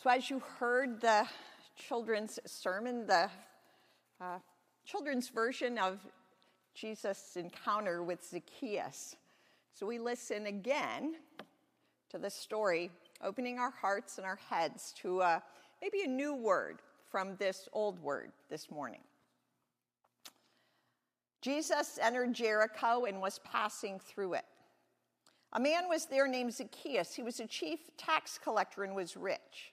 So, as you heard the children's sermon, the uh, children's version of Jesus' encounter with Zacchaeus. So, we listen again to the story, opening our hearts and our heads to uh, maybe a new word from this old word this morning. Jesus entered Jericho and was passing through it. A man was there named Zacchaeus. He was a chief tax collector and was rich.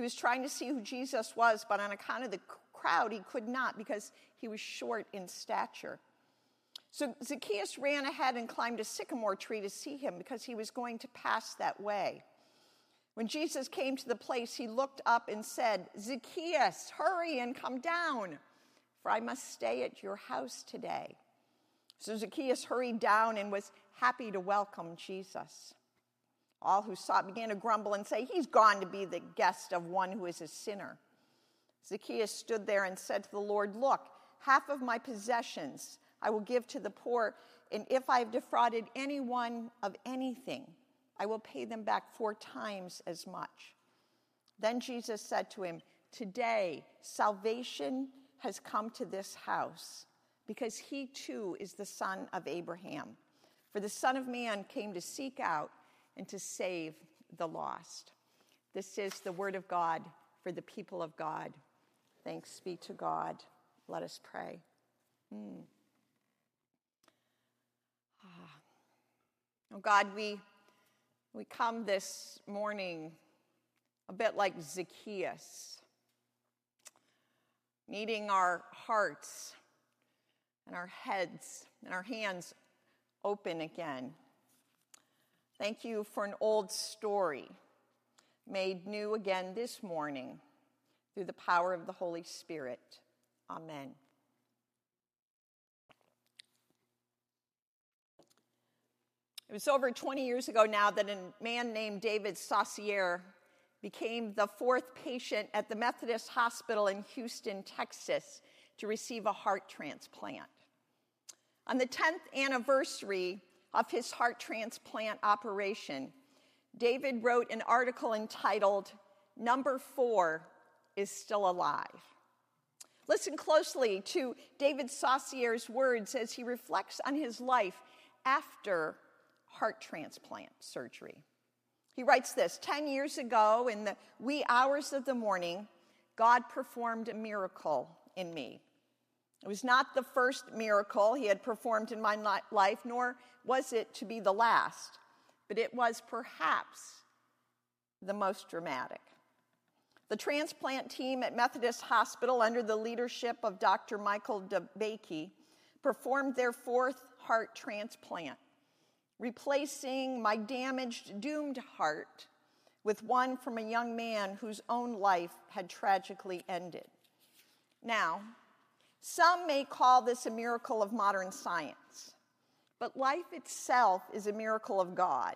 He was trying to see who Jesus was, but on account of the crowd, he could not because he was short in stature. So Zacchaeus ran ahead and climbed a sycamore tree to see him because he was going to pass that way. When Jesus came to the place, he looked up and said, Zacchaeus, hurry and come down, for I must stay at your house today. So Zacchaeus hurried down and was happy to welcome Jesus. All who saw began to grumble and say, He's gone to be the guest of one who is a sinner. Zacchaeus stood there and said to the Lord, Look, half of my possessions I will give to the poor, and if I have defrauded anyone of anything, I will pay them back four times as much. Then Jesus said to him, Today salvation has come to this house, because he too is the son of Abraham. For the Son of Man came to seek out and to save the lost. This is the word of God for the people of God. Thanks be to God. Let us pray. Mm. Ah. Oh God, we, we come this morning a bit like Zacchaeus, needing our hearts and our heads and our hands open again Thank you for an old story made new again this morning through the power of the Holy Spirit. Amen. It was over 20 years ago now that a man named David Saucier became the fourth patient at the Methodist Hospital in Houston, Texas, to receive a heart transplant. On the 10th anniversary of his heart transplant operation, David wrote an article entitled, Number Four is Still Alive. Listen closely to David Saucier's words as he reflects on his life after heart transplant surgery. He writes this 10 years ago, in the wee hours of the morning, God performed a miracle in me. It was not the first miracle he had performed in my life, nor was it to be the last, but it was perhaps the most dramatic. The transplant team at Methodist Hospital, under the leadership of Dr. Michael DeBakey, performed their fourth heart transplant, replacing my damaged, doomed heart with one from a young man whose own life had tragically ended. Now, some may call this a miracle of modern science, but life itself is a miracle of God.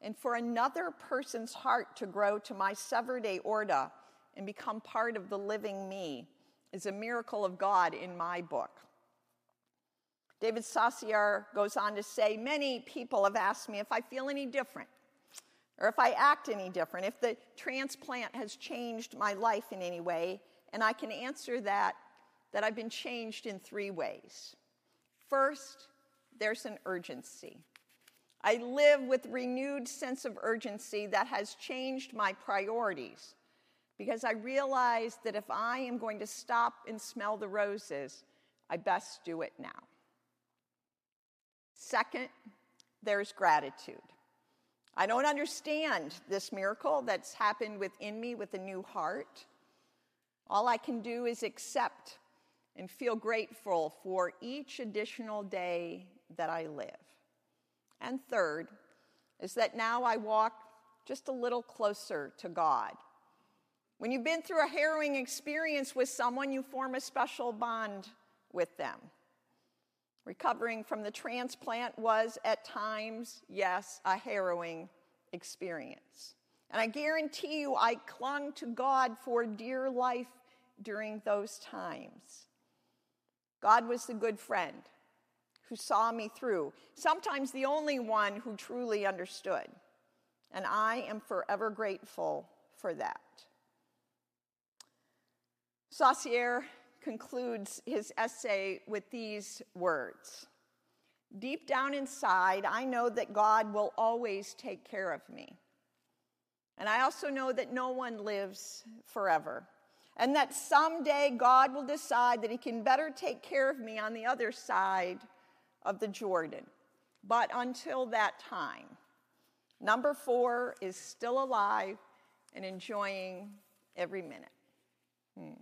And for another person's heart to grow to my severed aorta and become part of the living me is a miracle of God in my book. David Saucier goes on to say Many people have asked me if I feel any different or if I act any different, if the transplant has changed my life in any way. And I can answer that that I've been changed in three ways. First, there's an urgency. I live with renewed sense of urgency that has changed my priorities because I realize that if I am going to stop and smell the roses, I best do it now. Second, there's gratitude. I don't understand this miracle that's happened within me with a new heart. All I can do is accept and feel grateful for each additional day that I live. And third is that now I walk just a little closer to God. When you've been through a harrowing experience with someone, you form a special bond with them. Recovering from the transplant was at times, yes, a harrowing experience. And I guarantee you, I clung to God for dear life during those times. God was the good friend who saw me through, sometimes the only one who truly understood. And I am forever grateful for that. Saussure concludes his essay with these words Deep down inside, I know that God will always take care of me. And I also know that no one lives forever. And that someday God will decide that He can better take care of me on the other side of the Jordan. But until that time, number four is still alive and enjoying every minute. Hmm.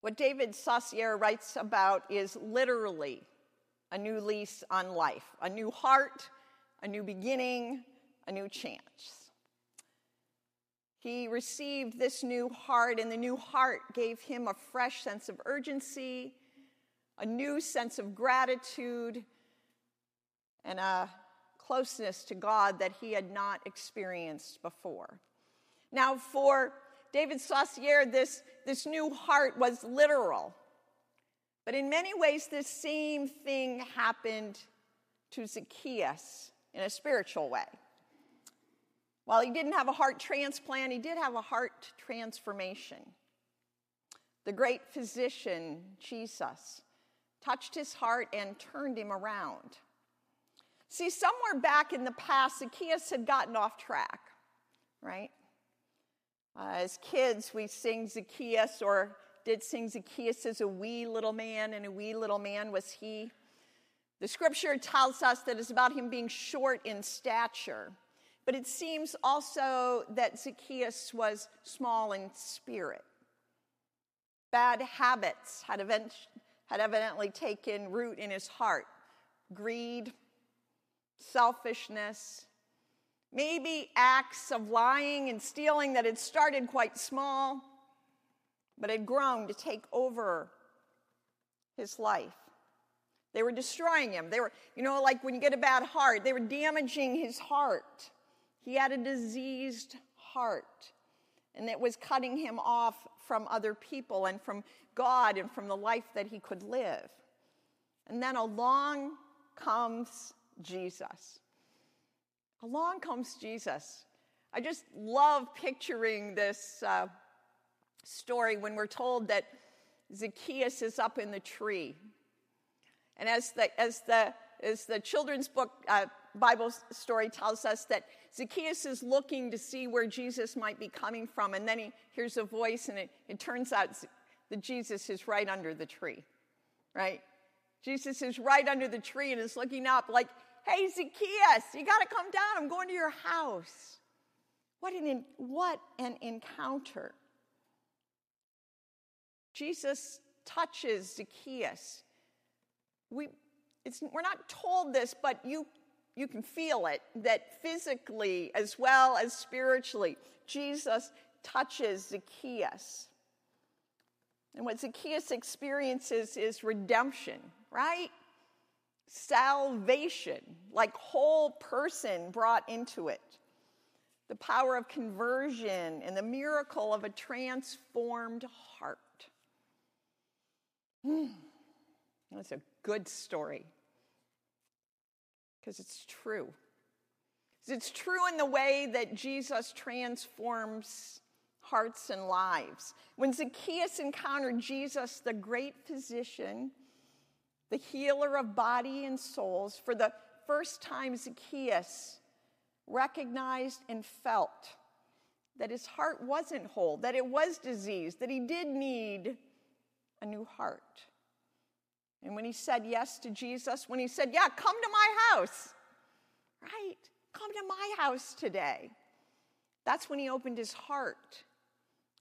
What David Saussure writes about is literally a new lease on life, a new heart, a new beginning, a new chance. He received this new heart, and the new heart gave him a fresh sense of urgency, a new sense of gratitude, and a closeness to God that he had not experienced before. Now, for David Saussure, this, this new heart was literal. But in many ways, this same thing happened to Zacchaeus in a spiritual way. While he didn't have a heart transplant, he did have a heart transformation. The great physician, Jesus, touched his heart and turned him around. See, somewhere back in the past, Zacchaeus had gotten off track, right? Uh, as kids, we sing Zacchaeus or did sing Zacchaeus as a wee little man, and a wee little man was he. The scripture tells us that it's about him being short in stature, but it seems also that Zacchaeus was small in spirit. Bad habits had, event- had evidently taken root in his heart greed, selfishness, maybe acts of lying and stealing that had started quite small, but had grown to take over his life. They were destroying him. They were, you know, like when you get a bad heart, they were damaging his heart. He had a diseased heart, and it was cutting him off from other people and from God and from the life that he could live. And then along comes Jesus. Along comes Jesus. I just love picturing this uh, story when we're told that Zacchaeus is up in the tree. And as the, as the, as the children's book uh, Bible story tells us, that Zacchaeus is looking to see where Jesus might be coming from, and then he hears a voice, and it, it turns out that Jesus is right under the tree, right? Jesus is right under the tree and is looking up like Hey, Zacchaeus, you got to come down. I'm going to your house. What an, what an encounter. Jesus touches Zacchaeus. We, we're not told this, but you, you can feel it that physically as well as spiritually, Jesus touches Zacchaeus. And what Zacchaeus experiences is redemption, right? salvation, like whole person brought into it. The power of conversion and the miracle of a transformed heart. Hmm. That's a good story because it's true. It's true in the way that Jesus transforms hearts and lives. When Zacchaeus encountered Jesus, the great physician, the healer of body and souls, for the first time, Zacchaeus recognized and felt that his heart wasn't whole, that it was diseased, that he did need a new heart. And when he said yes to Jesus, when he said, Yeah, come to my house, right? Come to my house today. That's when he opened his heart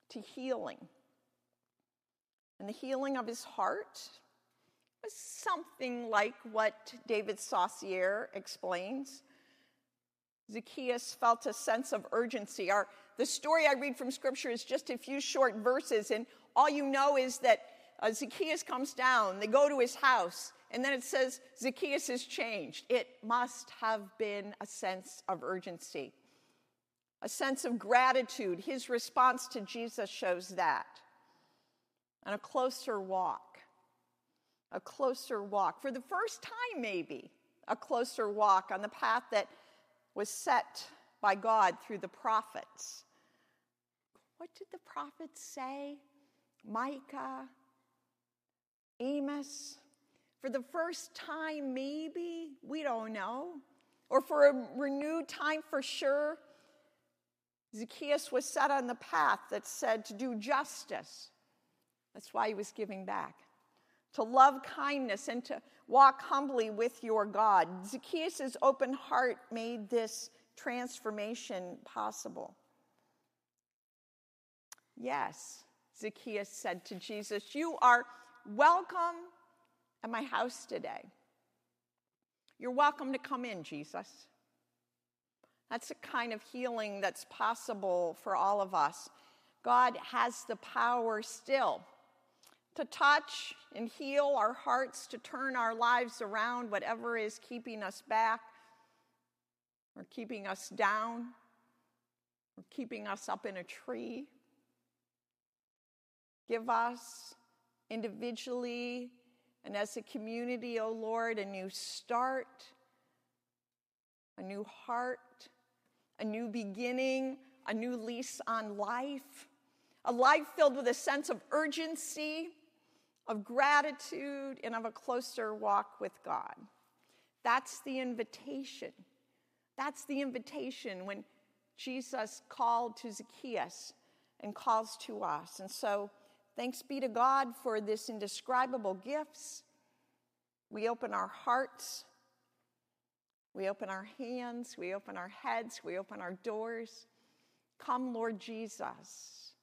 to healing. And the healing of his heart was something like what David Saussure explains. Zacchaeus felt a sense of urgency. Our, the story I read from Scripture is just a few short verses, and all you know is that uh, Zacchaeus comes down, they go to his house, and then it says Zacchaeus is changed. It must have been a sense of urgency, a sense of gratitude. His response to Jesus shows that, and a closer walk a closer walk. For the first time, maybe, a closer walk on the path that was set by God through the prophets. What did the prophets say? Micah, Amos. For the first time, maybe, we don't know, or for a renewed time for sure, Zacchaeus was set on the path that said to do justice. That's why he was giving back. To love kindness and to walk humbly with your God. Zacchaeus' open heart made this transformation possible. Yes, Zacchaeus said to Jesus, You are welcome at my house today. You're welcome to come in, Jesus. That's the kind of healing that's possible for all of us. God has the power still to touch and heal our hearts, to turn our lives around, whatever is keeping us back or keeping us down or keeping us up in a tree. Give us individually and as a community, O oh Lord, a new start, a new heart, a new beginning, a new lease on life, a life filled with a sense of urgency, of gratitude, and of a closer walk with God. That's the invitation. That's the invitation when Jesus called to Zacchaeus and calls to us. And so, Thanks be to God for this indescribable gifts. We open our hearts, we open our hands, we open our heads, we open our doors. Come, Lord Jesus,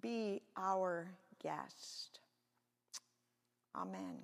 be our guest. Amen.